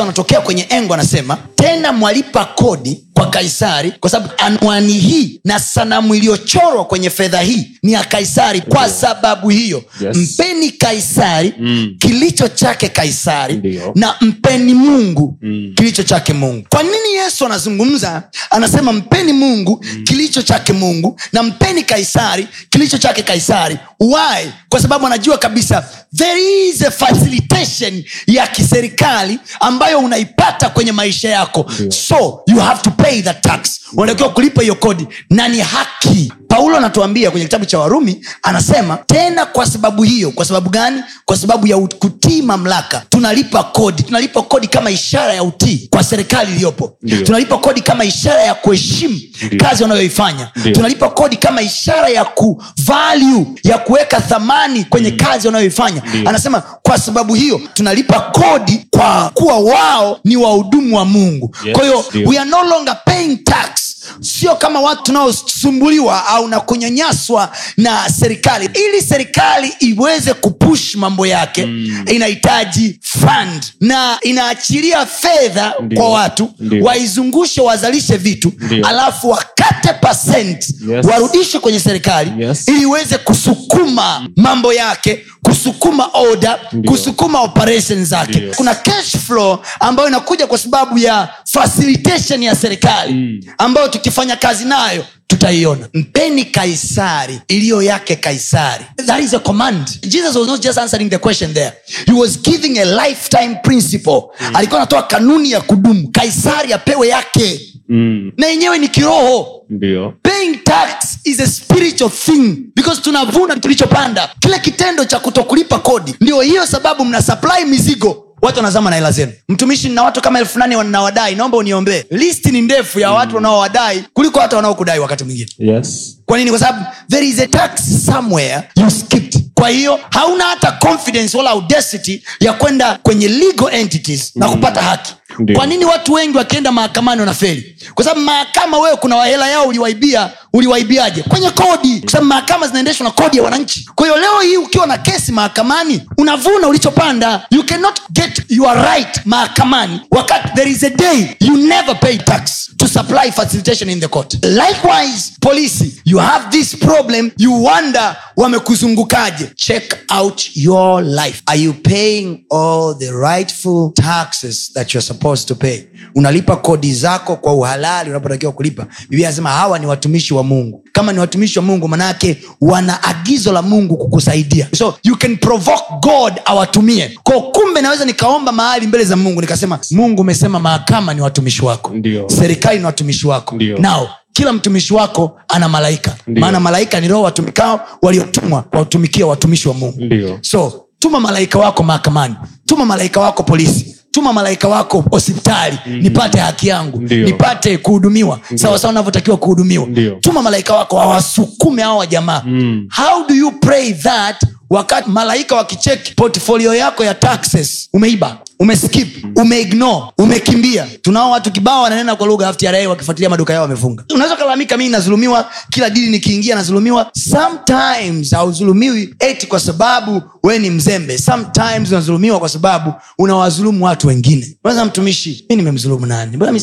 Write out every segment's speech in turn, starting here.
Yesu anatokea kwenye engo anasema tena mwalipa kodi kwa kaisari kwa sababu anwani hii na sanamu iliyochorwa kwenye fedha hii ni ya kaisari kwa sababu hiyo Yes. mpeni kaisari Mm. kilicho chake kaisari Ndiyo. na mpeni mungu Mm. kilicho chake mungu kwa nini yesu anazungumza anasema mpeni mungu kilicho chake mungu na mpeni kaisari kilicho chake kaisari why kwa sababu anajua kabisa there is a facilitation ya kiserikali ambayo unaipata kwenye maisha yako yeah. so you have to pay the tax unatakiwa kulipa hiyo kodi. Na ni haki. Paulo anatuambia kwenye kitabu cha warumi anasema tena kwa sababu hiyo. Kwa sababu gani? Kwa sababu ya kutii mamlaka. Tunalipa kodi. Tunalipa kodi kama ishara ya utii kwa serikali iliyopo. Tunalipa kodi kama ishara ya kuheshimu kazi wanayoifanya. Tunalipa kodi kama ishara ya kuvalue ya kuweka thamani kwenye kazi wanayoifanya. Anasema kwa sababu hiyo tunalipa kodi kwa kuwa wao ni wahudumu wa mungu. Yes, kwa hiyo we are no longer paying tax sio kama watu tunaosumbuliwa au na kunyanyaswa na serikali ili serikali iweze kupush mambo yake mm. inahitaji fund na inaachilia fedha kwa watu waizungushe wazalishe vitu Ndiyo. alafu wakate pasent Yes. warudishe kwenye serikali Yes. ili iweze kusukuma mambo yake kusukuma order Ndiyo. kusukuma operation zake Ndiyo. kuna cash flow ambayo inakuja kwa sababu ya facilitation ya serikali Mm. ambayo tukifanya kazi nayo tutaiona. Mpeni kaisari iliyo yake kaisari. That is a command. Jesus was not just answering the question there. He was giving a lifetime principle. Alikuwa anatoa kanuni ya kudumu. Kaisari apewe yake. Mm. na yenyewe ni kiroho. Ndio. Paying tax is a spiritual thing. Because tunavuna tulichopanda kile kitendo cha kutokulipa kodi. Ndio hiyo sababu mna supply mizigo watu wanazama na hela zenu. Mtumishi na watu kama elfu nane wanawadai naomba uniombee. Listi ni ndefu ya watu wanaowadai kuliko watu wanaokudai wakati mwingine. Yes. Kwa nini? Kwa sababu there is a tax somewhere you skipped. Kwa hiyo hauna hata confidence wala audacity ya kwenda kwenye legal entities na kupata haki. Ndiyo. kwa nini watu wengi wakienda mahakamani wanafeli? Kwa sababu mahakama wewe kuna wahela yao uliwaibia uliwaibiaje? Kwenye kodi. Kwa sababu mahakama zinaendeshwa na kodi ya wananchi. Kwa hiyo leo hii ukiwa na kesi mahakamani unavuna ulichopanda. You cannot get your right mahakamani wakati there is a day you never pay tax to supply facilitation in the court. Likewise polisi you have this problem. You wonder wamekuzungukaje. Check out your life. Are you paying all the rightful taxes that you're supposed to pay? Unalipa kodi zako kwa uhalali unapotakiwa kulipa. Biblia anasema hawa ni watumishi wa mungu. Kama ni watumishi wa mungu manake wana agizo la mungu kukusaidia. So you can provoke god awatumie. Ko kumbe naweza nikaomba mahali mbele za mungu nikasema mungu umesema mahakama ni watumishi wako. Ndio. serikali ni watumishi wako. Ndio. nao kila mtumishi wako ana malaika. Maana malaika ni roho watumikao waliotumwa watumikia watumishi wa mungu. Ndiyo. so tuma malaika wako mahakamani. Tuma malaika wako polisi tuma malaika wako hospitali mm-hmm. nipate haki yangu Ndiyo. nipate kuhudumiwa sawasawa navyotakiwa kuhudumiwa Ndiyo. tuma malaika wako wawasukume hao wajamaa Mm. how do you pray that wakati malaika wakicheki portfolio yako ya taxes umeiba umeskip umeignore umekimbia. Tunao watu kibao wananena kwa lugha ftra wakifuatilia maduka yao wamefunga. Unaweza ukalalamika mii nazulumiwa kila dili nikiingia nazulumiwa. Sometimes hauzulumiwi eti kwa sababu we ni mzembe. Sometimes unazulumiwa kwa sababu unawazulumu watu wengine. Kwanza mtumishi mi nimemzulumu nani? Mbona mi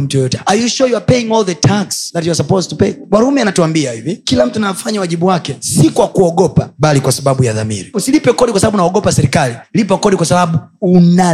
mtu yoyote? Are you sure you are paying all the tax that you are supposed to pay? Warumi anatuambia hivi kila mtu anafanya wajibu wake si kwa kuogopa bali kwa sababu ya dhamiri. Usilipe kodi kwa sababu unaogopa serikali lipa kodi kwa sababu una